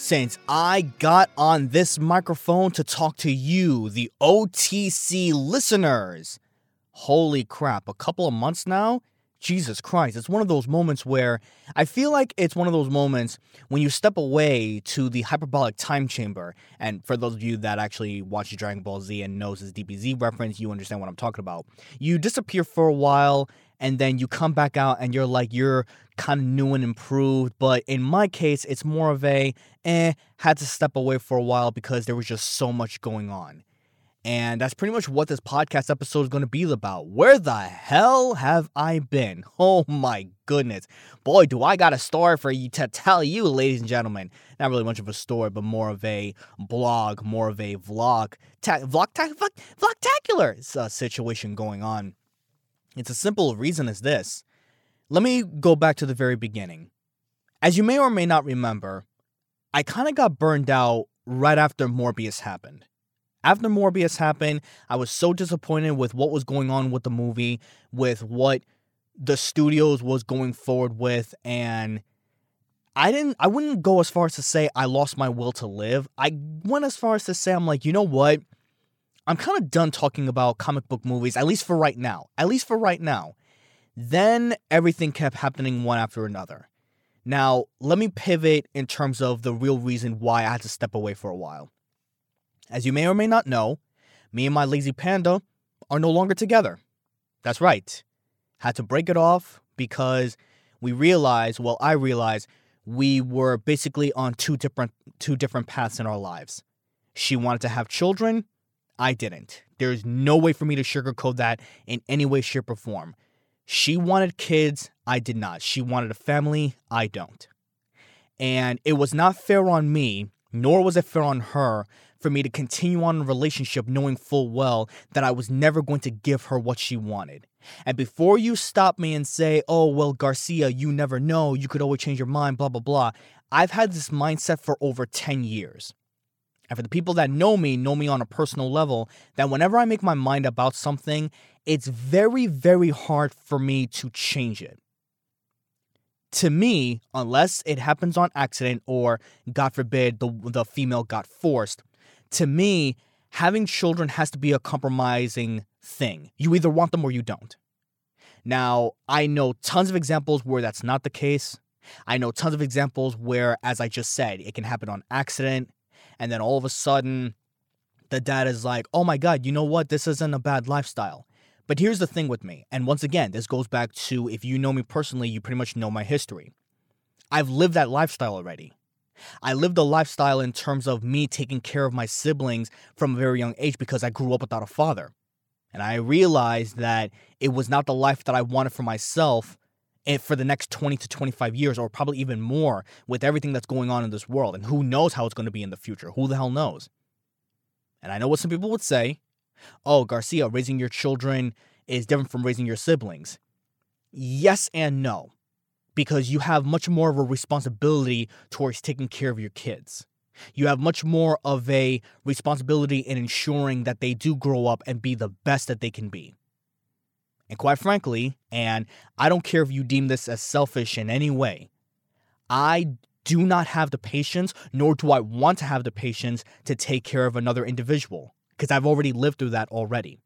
since I got on this microphone to talk to you, the OTC listeners? Holy crap, a couple of months now? Jesus Christ, it's one of those moments where I feel like it's one of those moments when you step away to the hyperbolic time chamber. And for those of you that actually watch Dragon Ball Z and knows this DBZ reference, you understand what I'm talking about. You disappear for a while and then you come back out and you're like you're kind of new and improved. But in my case, it's more of a eh, had to step away for a while because there was just so much going on. And that's pretty much what this podcast episode is going to be about. Where the hell have I been? Oh my goodness. Boy, do I got a story for you to tell you, ladies and gentlemen. Not really much of a story, but more of a blog, more of a vlog, ta- vlog, ta- vlog, vlogtacular uh, situation going on. It's a simple reason as this. Let me go back to the very beginning. As you may or may not remember, I kind of got burned out right after Morbius happened. After Morbius happened, I was so disappointed with what was going on with the movie, with what the studios was going forward with, and I didn't I wouldn't go as far as to say I lost my will to live. I went as far as to say I'm like, you know what? I'm kind of done talking about comic book movies, at least for right now. At least for right now. Then everything kept happening one after another. Now, let me pivot in terms of the real reason why I had to step away for a while. As you may or may not know, me and my lazy panda are no longer together. That's right. Had to break it off because we realized, well, I realized we were basically on two different two different paths in our lives. She wanted to have children, I didn't. There's no way for me to sugarcoat that in any way, shape, or form. She wanted kids, I did not. She wanted a family, I don't. And it was not fair on me, nor was it fair on her, for me to continue on a relationship knowing full well that I was never going to give her what she wanted. And before you stop me and say, oh, well, Garcia, you never know, you could always change your mind, blah, blah, blah, I've had this mindset for over 10 years. And for the people that know me, know me on a personal level, that whenever I make my mind about something, it's very, very hard for me to change it. To me, unless it happens on accident or, God forbid, the, the female got forced, to me, having children has to be a compromising thing. You either want them or you don't. Now, I know tons of examples where that's not the case. I know tons of examples where, as I just said, it can happen on accident. And then all of a sudden, the dad is like, oh my God, you know what? This isn't a bad lifestyle. But here's the thing with me. And once again, this goes back to if you know me personally, you pretty much know my history. I've lived that lifestyle already. I lived a lifestyle in terms of me taking care of my siblings from a very young age because I grew up without a father. And I realized that it was not the life that I wanted for myself Eh, for the next 20 to 25 years, or probably even more, with everything that's going on in this world. And who knows how it's going to be in the future? Who the hell knows? And I know what some people would say oh, Garcia, raising your children is different from raising your siblings. Yes and no, because you have much more of a responsibility towards taking care of your kids. You have much more of a responsibility in ensuring that they do grow up and be the best that they can be. And quite frankly, and I don't care if you deem this as selfish in any way, I do not have the patience, nor do I want to have the patience to take care of another individual because I've already lived through that already.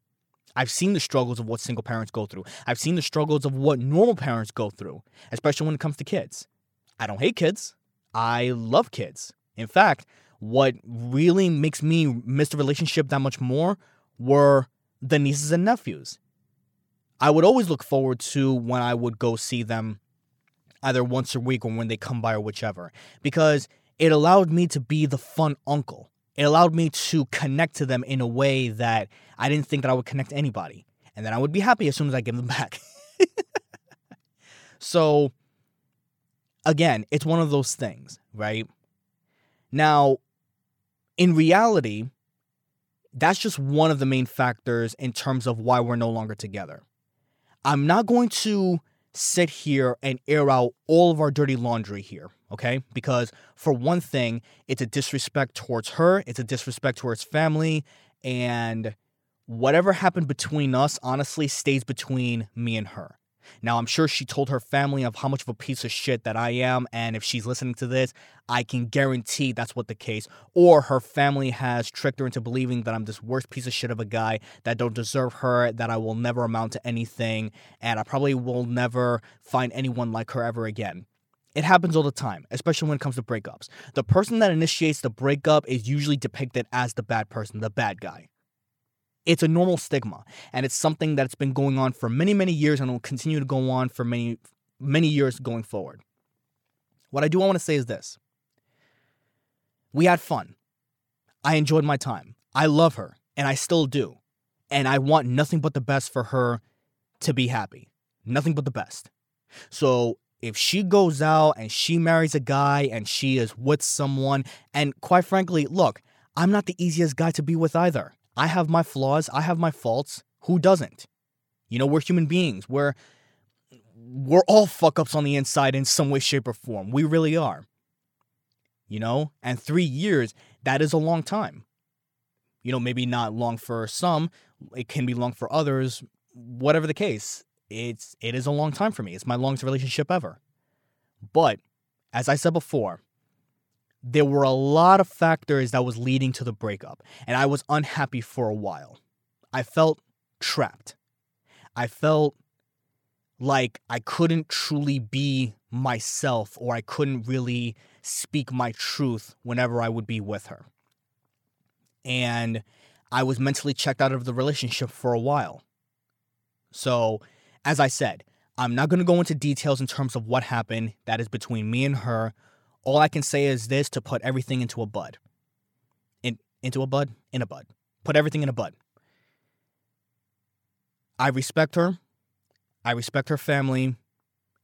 I've seen the struggles of what single parents go through. I've seen the struggles of what normal parents go through, especially when it comes to kids. I don't hate kids. I love kids. In fact, what really makes me miss the relationship that much more were the nieces and nephews. I would always look forward to when I would go see them either once a week or when they come by or whichever, because it allowed me to be the fun uncle. It allowed me to connect to them in a way that I didn't think that I would connect to anybody. And then I would be happy as soon as I give them back. so, again, it's one of those things, right? Now, in reality, that's just one of the main factors in terms of why we're no longer together. I'm not going to sit here and air out all of our dirty laundry here, okay? Because for one thing, it's a disrespect towards her, it's a disrespect towards family, and whatever happened between us honestly stays between me and her. Now, I'm sure she told her family of how much of a piece of shit that I am, and if she's listening to this, I can guarantee that's what the case. Or her family has tricked her into believing that I'm this worst piece of shit of a guy that don't deserve her, that I will never amount to anything, and I probably will never find anyone like her ever again. It happens all the time, especially when it comes to breakups. The person that initiates the breakup is usually depicted as the bad person, the bad guy. It's a normal stigma, and it's something that's been going on for many, many years and will continue to go on for many, many years going forward. What I do want to say is this we had fun. I enjoyed my time. I love her, and I still do. And I want nothing but the best for her to be happy. Nothing but the best. So if she goes out and she marries a guy and she is with someone, and quite frankly, look, I'm not the easiest guy to be with either. I have my flaws, I have my faults. Who doesn't? You know, we're human beings. We're we're all fuck ups on the inside in some way, shape, or form. We really are. You know, and three years, that is a long time. You know, maybe not long for some, it can be long for others. Whatever the case, it's it is a long time for me. It's my longest relationship ever. But as I said before, there were a lot of factors that was leading to the breakup, and I was unhappy for a while. I felt trapped. I felt like I couldn't truly be myself or I couldn't really speak my truth whenever I would be with her. And I was mentally checked out of the relationship for a while. So, as I said, I'm not going to go into details in terms of what happened that is between me and her all I can say is this to put everything into a bud. In into a bud? In a bud. Put everything in a bud. I respect her. I respect her family.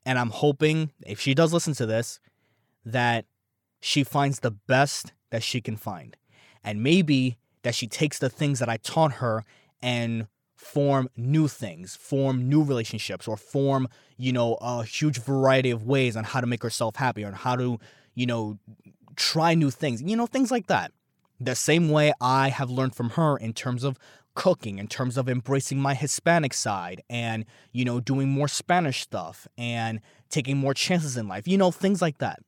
And I'm hoping, if she does listen to this, that she finds the best that she can find. And maybe that she takes the things that I taught her and form new things, form new relationships, or form, you know, a huge variety of ways on how to make herself happy or how to you know, try new things, you know, things like that. The same way I have learned from her in terms of cooking, in terms of embracing my Hispanic side and, you know, doing more Spanish stuff and taking more chances in life, you know, things like that.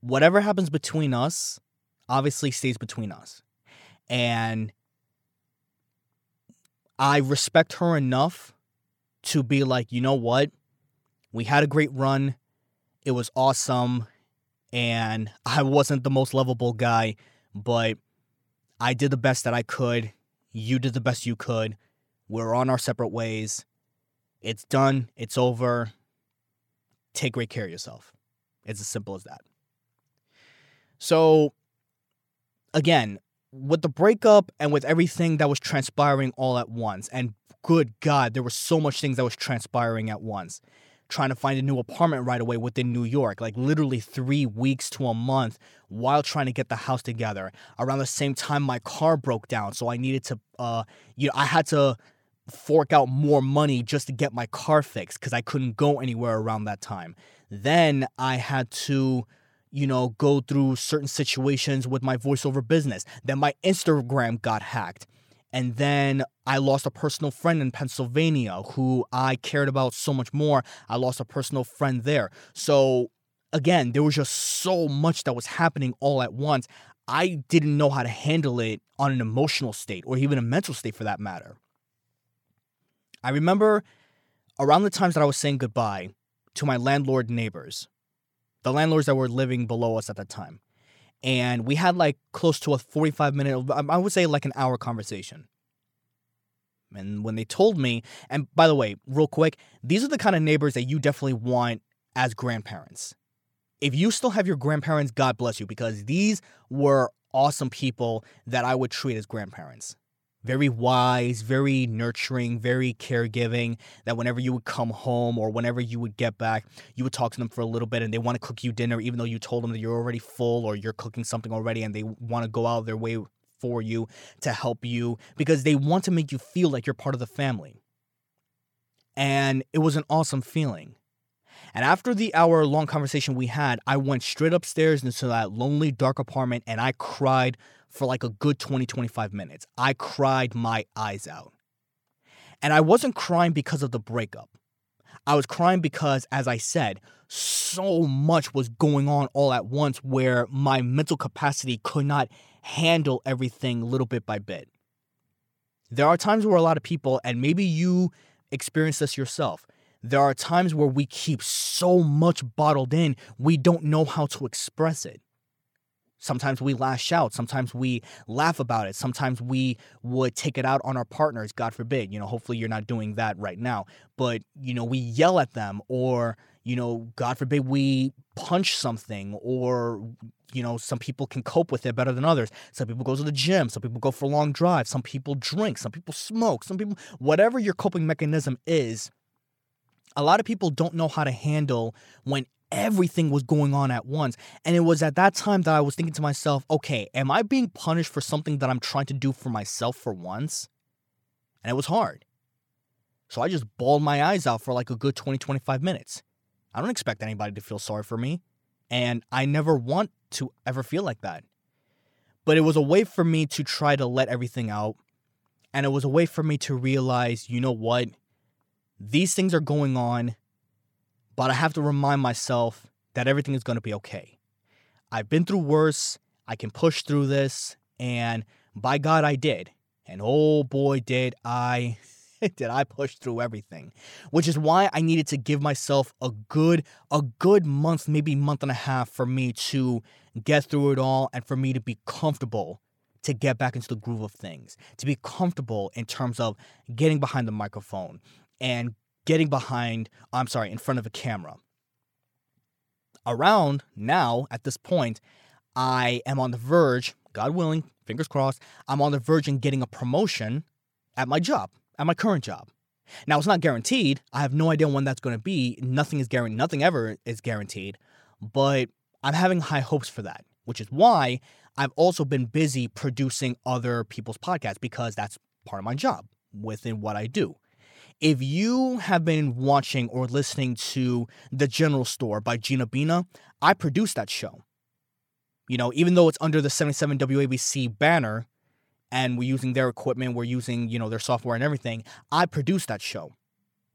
Whatever happens between us obviously stays between us. And I respect her enough to be like, you know what? We had a great run. It was awesome. And I wasn't the most lovable guy, but I did the best that I could. You did the best you could. We're on our separate ways. It's done. It's over. Take great care of yourself. It's as simple as that. So, again, with the breakup and with everything that was transpiring all at once, and good God, there were so much things that was transpiring at once trying to find a new apartment right away within New York, like literally three weeks to a month while trying to get the house together. Around the same time, my car broke down, so I needed to, uh, you know, I had to fork out more money just to get my car fixed because I couldn't go anywhere around that time. Then I had to you know, go through certain situations with my voiceover business. Then my Instagram got hacked. And then I lost a personal friend in Pennsylvania who I cared about so much more. I lost a personal friend there. So again, there was just so much that was happening all at once. I didn't know how to handle it on an emotional state or even a mental state for that matter. I remember around the times that I was saying goodbye to my landlord neighbors, the landlords that were living below us at that time and we had like close to a 45 minute um, i would say like an hour conversation. And when they told me and by the way real quick these are the kind of neighbors that you definitely want as grandparents. If you still have your grandparents god bless you because these were awesome people that i would treat as grandparents very wise, very nurturing, very caregiving. That whenever you would come home or whenever you would get back, you would talk to them for a little bit and they want to cook you dinner, even though you told them that you're already full or you're cooking something already and they want to go out of their way for you to help you because they want to make you feel like you're part of the family. And it was an awesome feeling. And after the hour long conversation we had, I went straight upstairs into that lonely, dark apartment and I cried for like a good 20, 25 minutes. I cried my eyes out. And I wasn't crying because of the breakup. I was crying because, as I said, so much was going on all at once where my mental capacity could not handle everything little bit by bit. There are times where a lot of people, and maybe you experience this yourself, there are times where we keep so much bottled in, we don't know how to express it. Sometimes we lash out. Sometimes we laugh about it. Sometimes we would take it out on our partners, God forbid. You know, hopefully you're not doing that right now. But, you know, we yell at them or, you know, God forbid we punch something or, you know, some people can cope with it better than others. Some people go to the gym. Some people go for long drives. Some people drink. Some people smoke. Some people, whatever your coping mechanism is, a lot of people don't know how to handle when everything was going on at once. And it was at that time that I was thinking to myself, okay, am I being punished for something that I'm trying to do for myself for once? And it was hard. So I just bawled my eyes out for like a good 20, 25 minutes. I don't expect anybody to feel sorry for me. And I never want to ever feel like that. But it was a way for me to try to let everything out. And it was a way for me to realize, you know what? These things are going on but I have to remind myself that everything is going to be okay. I've been through worse. I can push through this. And by God, I did. And oh boy, did I. did I push through everything which is why I needed to give myself a good a good month maybe month and a half for me to get through it all and for me to be comfortable to get back into the groove of things to be comfortable in terms of getting behind the microphone and getting behind, I'm sorry, in front of a camera. Around now, at this point, I am on the verge, God willing, fingers crossed, I'm on the verge in getting a promotion at my job, at my current job. Now it's not guaranteed. I have no idea when that's going to be. Nothing is guaranteed. Nothing ever is guaranteed. But I'm having high hopes for that, which is why I've also been busy producing other people's podcasts because that's part of my job within what I do. If you have been watching or listening to The General Store by Gina Bina, I produced that show. You know, even though it's under the 77 WABC banner and we're using their equipment, we're using, you know, their software and everything, I produced that show.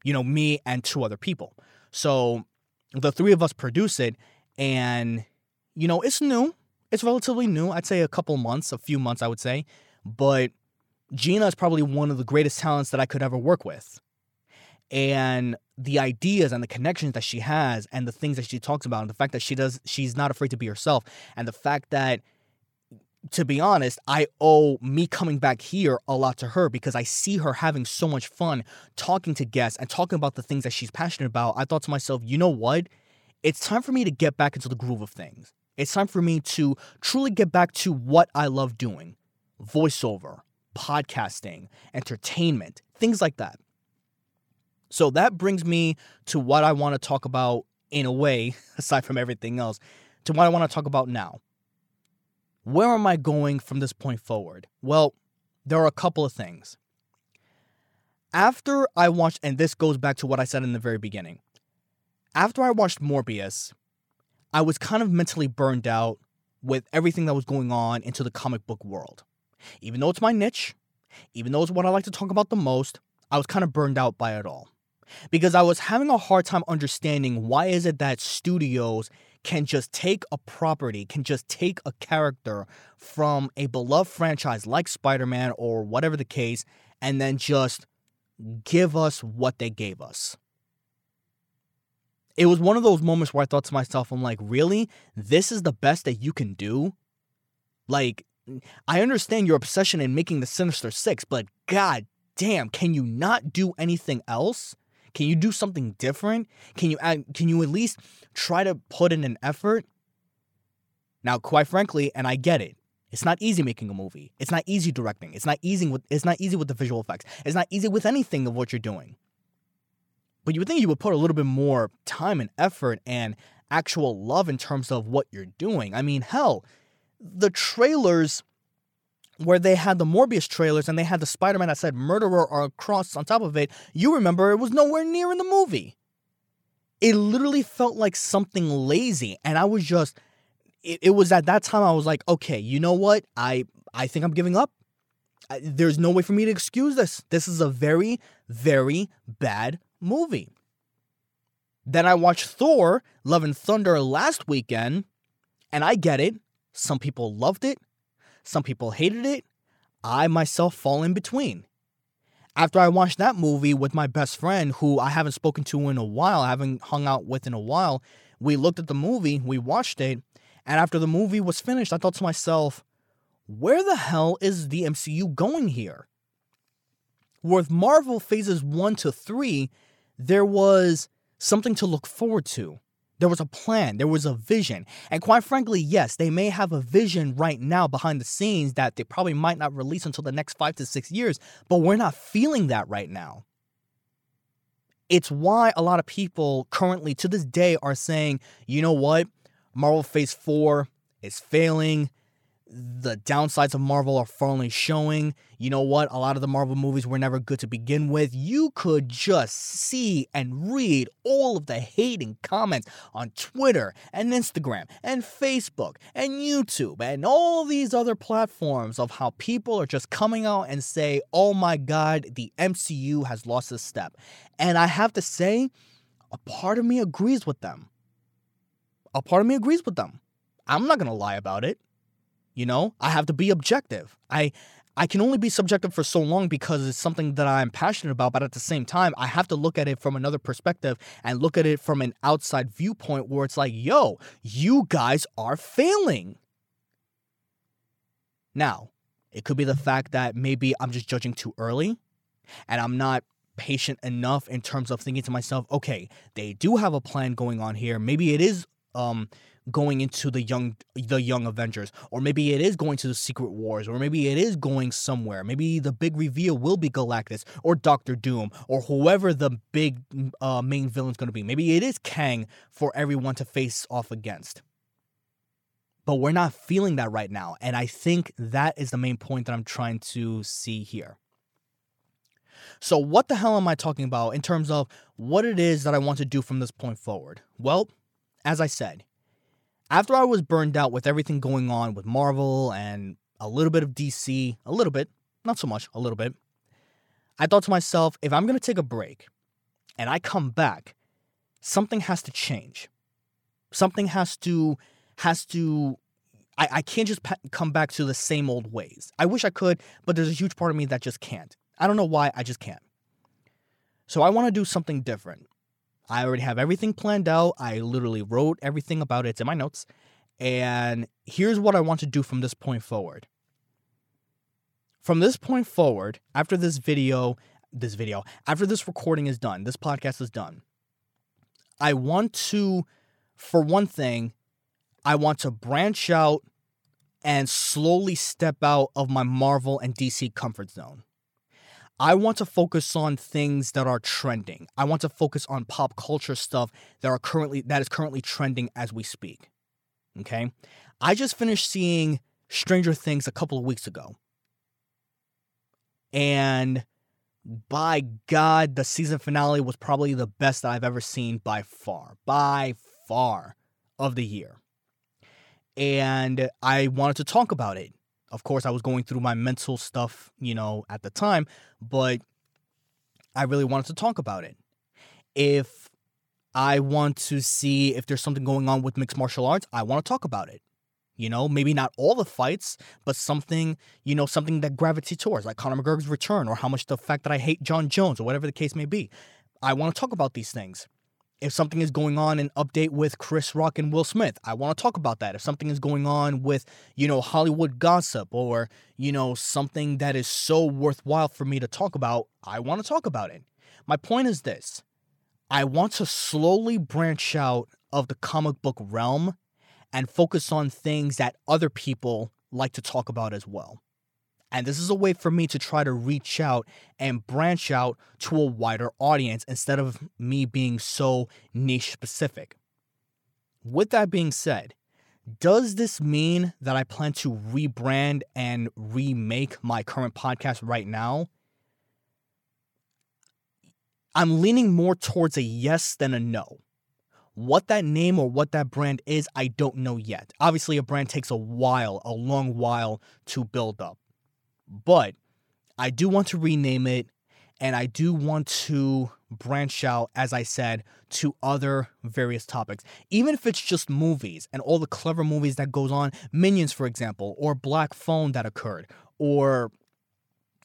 You know, me and two other people. So the three of us produce it and you know, it's new. It's relatively new. I'd say a couple months, a few months, I would say. But Gina is probably one of the greatest talents that I could ever work with and the ideas and the connections that she has and the things that she talks about and the fact that she does she's not afraid to be herself and the fact that to be honest, I owe me coming back here a lot to her because I see her having so much fun talking to guests and talking about the things that she's passionate about. I thought to myself, you know what? It's time for me to get back into the groove of things. It's time for me to truly get back to what I love doing voiceover, podcasting, entertainment, things like that. So that brings me to what I want to talk about in a way, aside from everything else, to what I want to talk about now. Where am I going from this point forward? Well, there are a couple of things. After I watched, and this goes back to what I said in the very beginning, after I watched Morbius, I was kind of mentally burned out with everything that was going on into the comic book world. Even though it's my niche, even though it's what I like to talk about the most, I was kind of burned out by it all because I was having a hard time understanding why is it that studios can just take a property, can just take a character from a beloved franchise like Spider-Man or whatever the case and then just give us what they gave us. It was one of those moments where I thought to myself, I'm like, really? This is the best that you can do? Like, I understand your obsession in making the Sinister Six, but god damn, can you not do anything else? Can you do something different? Can you can you at least try to put in an effort? Now, quite frankly, and I get it, It's not easy making a movie. It's not easy directing. It's not easy with it's not easy with the visual effects. It's not easy with anything of what you're doing. But you would think you would put a little bit more time and effort and actual love in terms of what you're doing. I mean, hell, the trailers where they had the Morbius trailers and they had the Spider Man that said murderer or cross on top of it, you remember it was nowhere near in the movie. It literally felt like something lazy. And I was just, it, it was at that time I was like, okay, you know what? I, I think I'm giving up. I, there's no way for me to excuse this. This is a very, very bad movie. Then I watched Thor, Love and Thunder last weekend, and I get it. Some people loved it, some people hated it. I myself fall in between. After I watched that movie with my best friend, who I haven't spoken to in a while, I haven't hung out with in a while, we looked at the movie, we watched it, and after the movie was finished, I thought to myself, where the hell is the MCU going here? With Marvel phases 1 to 3, there was something to look forward to. There was a plan, there was a vision. And quite frankly, yes, they may have a vision right now behind the scenes that they probably might not release until the next five to six years, but we're not feeling that right now. It's why a lot of people currently to this day are saying, you know what? Marvel Phase 4 is failing the downsides of Marvel are finally showing. You know what? A lot of the Marvel movies were never good to begin with. You could just see and read all of the hating comments on Twitter and Instagram and Facebook and YouTube and all these other platforms of how people are just coming out and say, oh my God, the MCU has lost a step. And I have to say, a part of me agrees with them. A part of me agrees with them. I'm not going to lie about it. You know, I have to be objective. I I can only be subjective for so long because it's something that I'm passionate about, but at the same time, I have to look at it from another perspective and look at it from an outside viewpoint where it's like, yo, you guys are failing. Now, it could be the fact that maybe I'm just judging too early and I'm not patient enough in terms of thinking to myself, okay, they do have a plan going on here. Maybe it is um going into the young the young Avengers, or maybe it is going to the Secret Wars, or maybe it is going somewhere. Maybe the big reveal will be Galactus or Doctor Doom or whoever the big uh, main villain's going to be. Maybe it is Kang for everyone to face off against. But we're not feeling that right now, and I think that is the main point that I'm trying to see here. So, what the hell am I talking about in terms of what it is that I want to do from this point forward? Well, as I said, after I was burned out with everything going on with Marvel and a little bit of DC, a little bit, not so much, a little bit, I thought to myself, if I'm going to take a break and I come back, something has to change. Something has to, has to, I, I can't just come back to the same old ways. I wish I could, but there's a huge part of me that just can't. I don't know why, I just can't. So I want to do something different. I already have everything planned out. I literally wrote everything about it. It's in my notes. And here's what I want to do from this point forward. From this point forward, after this video, this video, after this recording is done, this podcast is done, I want to, for one thing, I want to branch out and slowly step out of my Marvel and DC comfort zone. I want to focus on things that are trending. I want to focus on pop culture stuff that are currently that is currently trending as we speak. Okay? I just finished seeing Stranger Things a couple of weeks ago. And by God, the season finale was probably the best that I've ever seen by far, by far of the year. And I wanted to talk about it of course, I was going through my mental stuff, you know, at the time, but I really wanted to talk about it. If I want to see if there's something going on with mixed martial arts, I want to talk about it. You know, maybe not all the fights, but something, you know, something that gravitates towards, like Conor McGregor's return, or how much the fact that I hate Jon Jones, or whatever the case may be. I want to talk about these things if something is going on an update with Chris Rock and Will Smith, I want to talk about that. If something is going on with, you know, Hollywood gossip or, you know, something that is so worthwhile for me to talk about, I want to talk about it. My point is this I want to slowly branch out of the comic book realm and focus on things that other people like to talk about as well. And this is a way for me to try to reach out and branch out to a wider audience instead of me being so niche specific. With that being said, does this mean that I plan to rebrand and remake my current podcast right now? I'm leaning more towards a yes than a no. What that name or what that brand is, I don't know yet. Obviously, a brand takes a while, a long while to build up. But I do want to rename it and I do want to branch out, as I said, to other various topics. Even if it's just movies and all the clever movies that goes on, Minions, for example, or Black Phone that occurred, or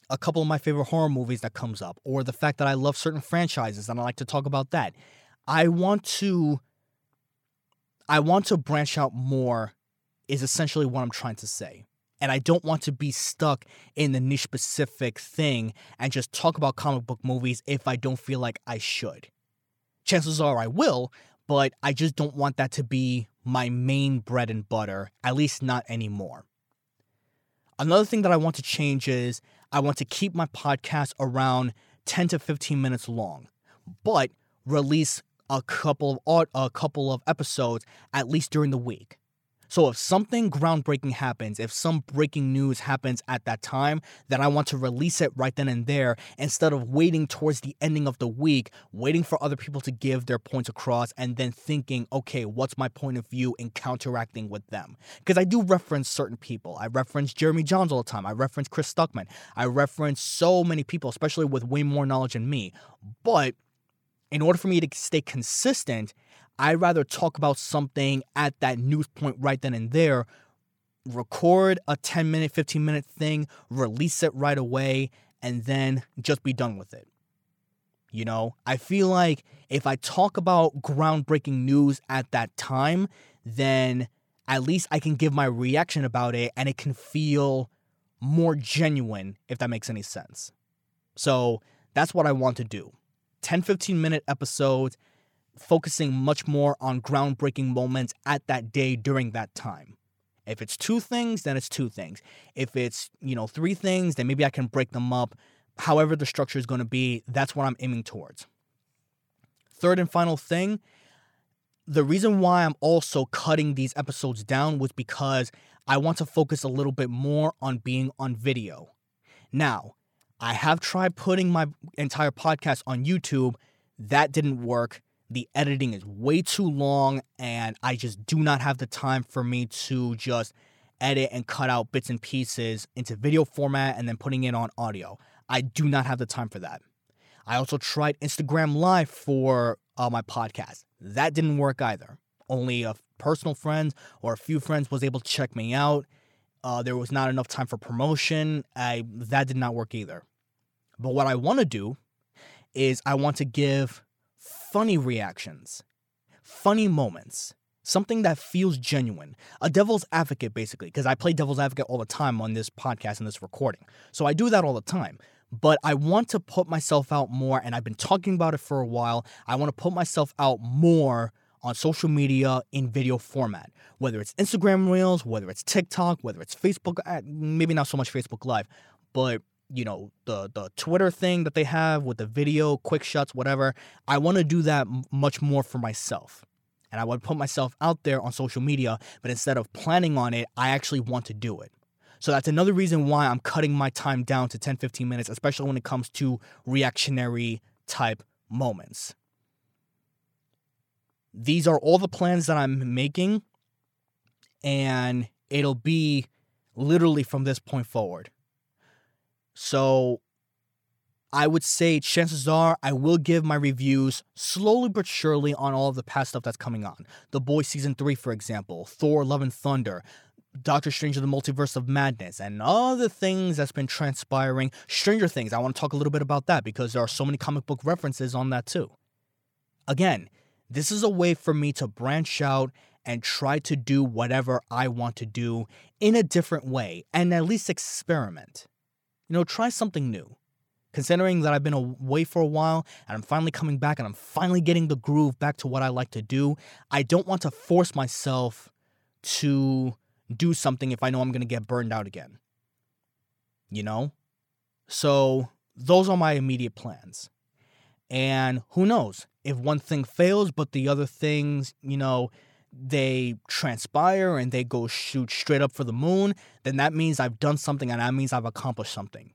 a couple of my favorite horror movies that comes up, or the fact that I love certain franchises and I like to talk about that. I want to I want to branch out more is essentially what I'm trying to say. And I don't want to be stuck in the niche specific thing and just talk about comic book movies if I don't feel like I should. Chances are I will, but I just don't want that to be my main bread and butter, at least not anymore. Another thing that I want to change is I want to keep my podcast around 10 to 15 minutes long, but release a couple of a couple of episodes at least during the week. So if something groundbreaking happens, if some breaking news happens at that time, then I want to release it right then and there instead of waiting towards the ending of the week, waiting for other people to give their points across and then thinking, okay, what's my point of view and counteracting with them? Because I do reference certain people. I reference Jeremy Jahns all the time. I reference Chris Stuckman. I reference so many people, especially with way more knowledge than me. But in order for me to stay consistent, I'd rather talk about something at that news point right then and there, record a 10 minute, 15 minute thing, release it right away, and then just be done with it. You know, I feel like if I talk about groundbreaking news at that time, then at least I can give my reaction about it and it can feel more genuine, if that makes any sense. So that's what I want to do 10, 15 minute episodes focusing much more on groundbreaking moments at that day during that time. If it's two things, then it's two things. If it's, you know, three things, then maybe I can break them up. However, the structure is going to be, that's what I'm aiming towards. Third and final thing the reason why I'm also cutting these episodes down was because I want to focus a little bit more on being on video. Now, I have tried putting my entire podcast on YouTube, that didn't work the editing is way too long and I just do not have the time for me to just edit and cut out bits and pieces into video format and then putting it on audio. I do not have the time for that. I also tried Instagram Live for uh, my podcast. That didn't work either. Only a personal friend or a few friends was able to check me out. Uh, there was not enough time for promotion. I that did not work either. But what I want to do is I want to give funny reactions, funny moments, something that feels genuine. A devil's advocate, basically, because I play devil's advocate all the time on this podcast and this recording. So I do that all the time. But I want to put myself out more, and I've been talking about it for a while. I want to put myself out more on social media in video format, whether it's Instagram Reels, whether it's TikTok, whether it's Facebook, uh, maybe not so much Facebook Live, but you know the the Twitter thing that they have with the video, quick shots, whatever. I want to do that m- much more for myself. And I would put myself out there on social media, but instead of planning on it, I actually want to do it. So that's another reason why I'm cutting my time down to 10 15 minutes, especially when it comes to reactionary type moments. These are all the plans that I'm making, and it'll be literally from this point forward. So I would say chances are I will give my reviews slowly but surely on all of the past stuff that's coming on. The Boys Season 3, for example, Thor Love and Thunder, Doctor Strange the Multiverse of Madness, and other things that's been transpiring. Stranger Things, I want to talk a little bit about that because there are so many comic book references on that too. Again, this is a way for me to branch out and try to do whatever I want to do in a different way and at least experiment you know, try something new. Considering that I've been away for a while and I'm finally coming back and I'm finally getting the groove back to what I like to do, I don't want to force myself to do something if I know I'm going to get burned out again. You know? So, those are my immediate plans. And who knows if one thing fails, but the other things, you know, they transpire and they go shoot straight up for the moon, then that means I've done something and that means I've accomplished something.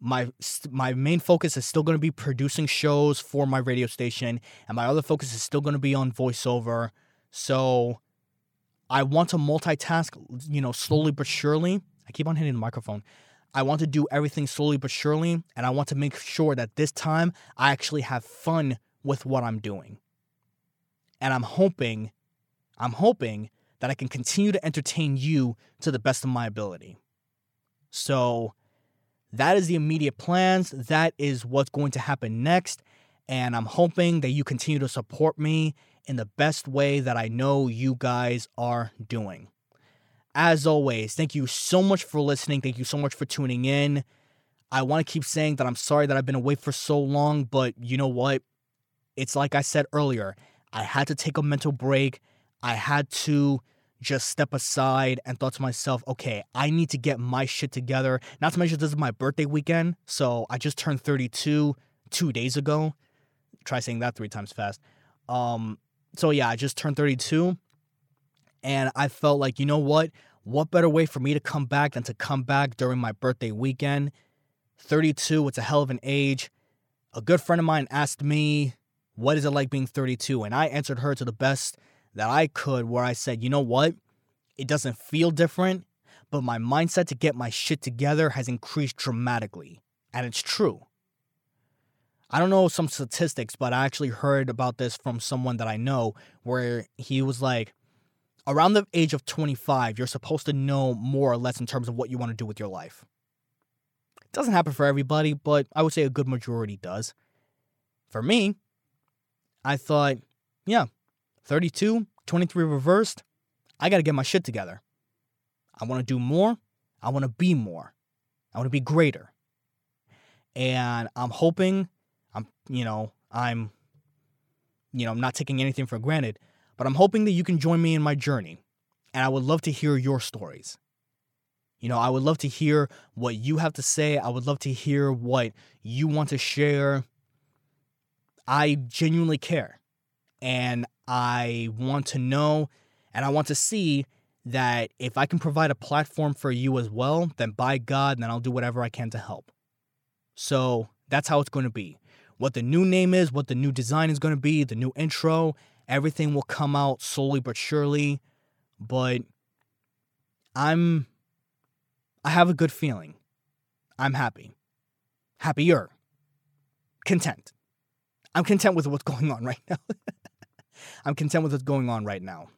My my main focus is still going to be producing shows for my radio station and my other focus is still going to be on voiceover. So I want to multitask, you know, slowly but surely. I keep on hitting the microphone. I want to do everything slowly but surely, and I want to make sure that this time I actually have fun with what I'm doing. And I'm hoping, I'm hoping that I can continue to entertain you to the best of my ability. So that is the immediate plans. That is what's going to happen next. And I'm hoping that you continue to support me in the best way that I know you guys are doing. As always, thank you so much for listening. Thank you so much for tuning in. I want to keep saying that I'm sorry that I've been away for so long, but you know what? It's like I said earlier, I had to take a mental break. I had to just step aside and thought to myself, okay, I need to get my shit together. Not to mention, this is my birthday weekend. So I just turned 32 two days ago. Try saying that three times fast. Um, so yeah, I just turned 32. And I felt like, you know what? What better way for me to come back than to come back during my birthday weekend? 32, it's a hell of an age. A good friend of mine asked me, What is it like being 32? And I answered her to the best that I could, where I said, You know what? It doesn't feel different, but my mindset to get my shit together has increased dramatically. And it's true. I don't know some statistics, but I actually heard about this from someone that I know where he was like, around the age of 25, you're supposed to know more or less in terms of what you want to do with your life. It doesn't happen for everybody, but I would say a good majority does. For me, I thought, yeah, 32, 23 reversed, I got to get my shit together. I want to do more. I want to be more. I want to be greater. And I'm hoping, I'm, you know, I'm, you know, I'm not taking anything for granted but I'm hoping that you can join me in my journey. And I would love to hear your stories. You know, I would love to hear what you have to say. I would love to hear what you want to share. I genuinely care. And I want to know and I want to see that if I can provide a platform for you as well, then by God, then I'll do whatever I can to help. So that's how it's going to be. What the new name is, what the new design is going to be, the new intro, Everything will come out slowly but surely, but I'm I have a good feeling. I'm happy. Happier. Content. I'm content with what's going on right now. I'm content with what's going on right now.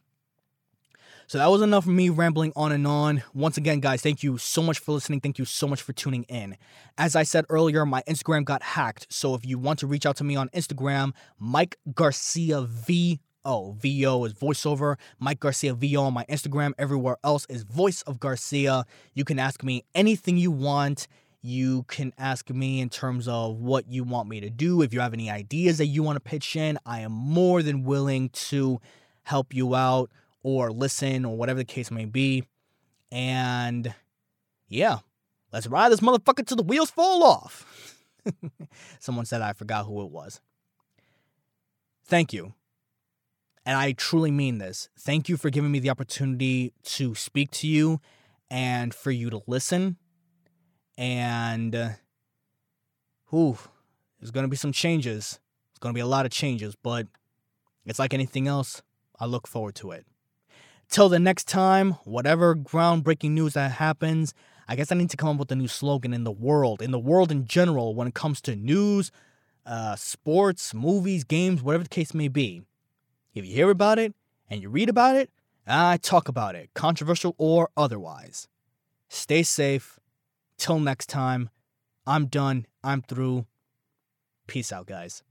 So that was enough of me rambling on and on. Once again, guys, thank you so much for listening. Thank you so much for tuning in. As I said earlier, my Instagram got hacked. So if you want to reach out to me on Instagram, Mike Garcia V. O. VO is voiceover. Mike Garcia VO on my Instagram. Everywhere else is voice of Garcia. You can ask me anything you want. You can ask me in terms of what you want me to do. If you have any ideas that you want to pitch in, I am more than willing to help you out or listen or whatever the case may be. And yeah, let's ride this motherfucker till the wheels fall off. Someone said I forgot who it was. Thank you. And I truly mean this. Thank you for giving me the opportunity to speak to you and for you to listen. And, uh, whew, there's going to be some changes. It's going to be a lot of changes, but it's like anything else. I look forward to it. Till the next time, whatever groundbreaking news that happens, I guess I need to come up with a new slogan in the world, in the world in general, when it comes to news, uh, sports, movies, games, whatever the case may be. If you hear about it and you read about it, I talk about it, controversial or otherwise. Stay safe. Till next time, I'm done. I'm through. Peace out, guys.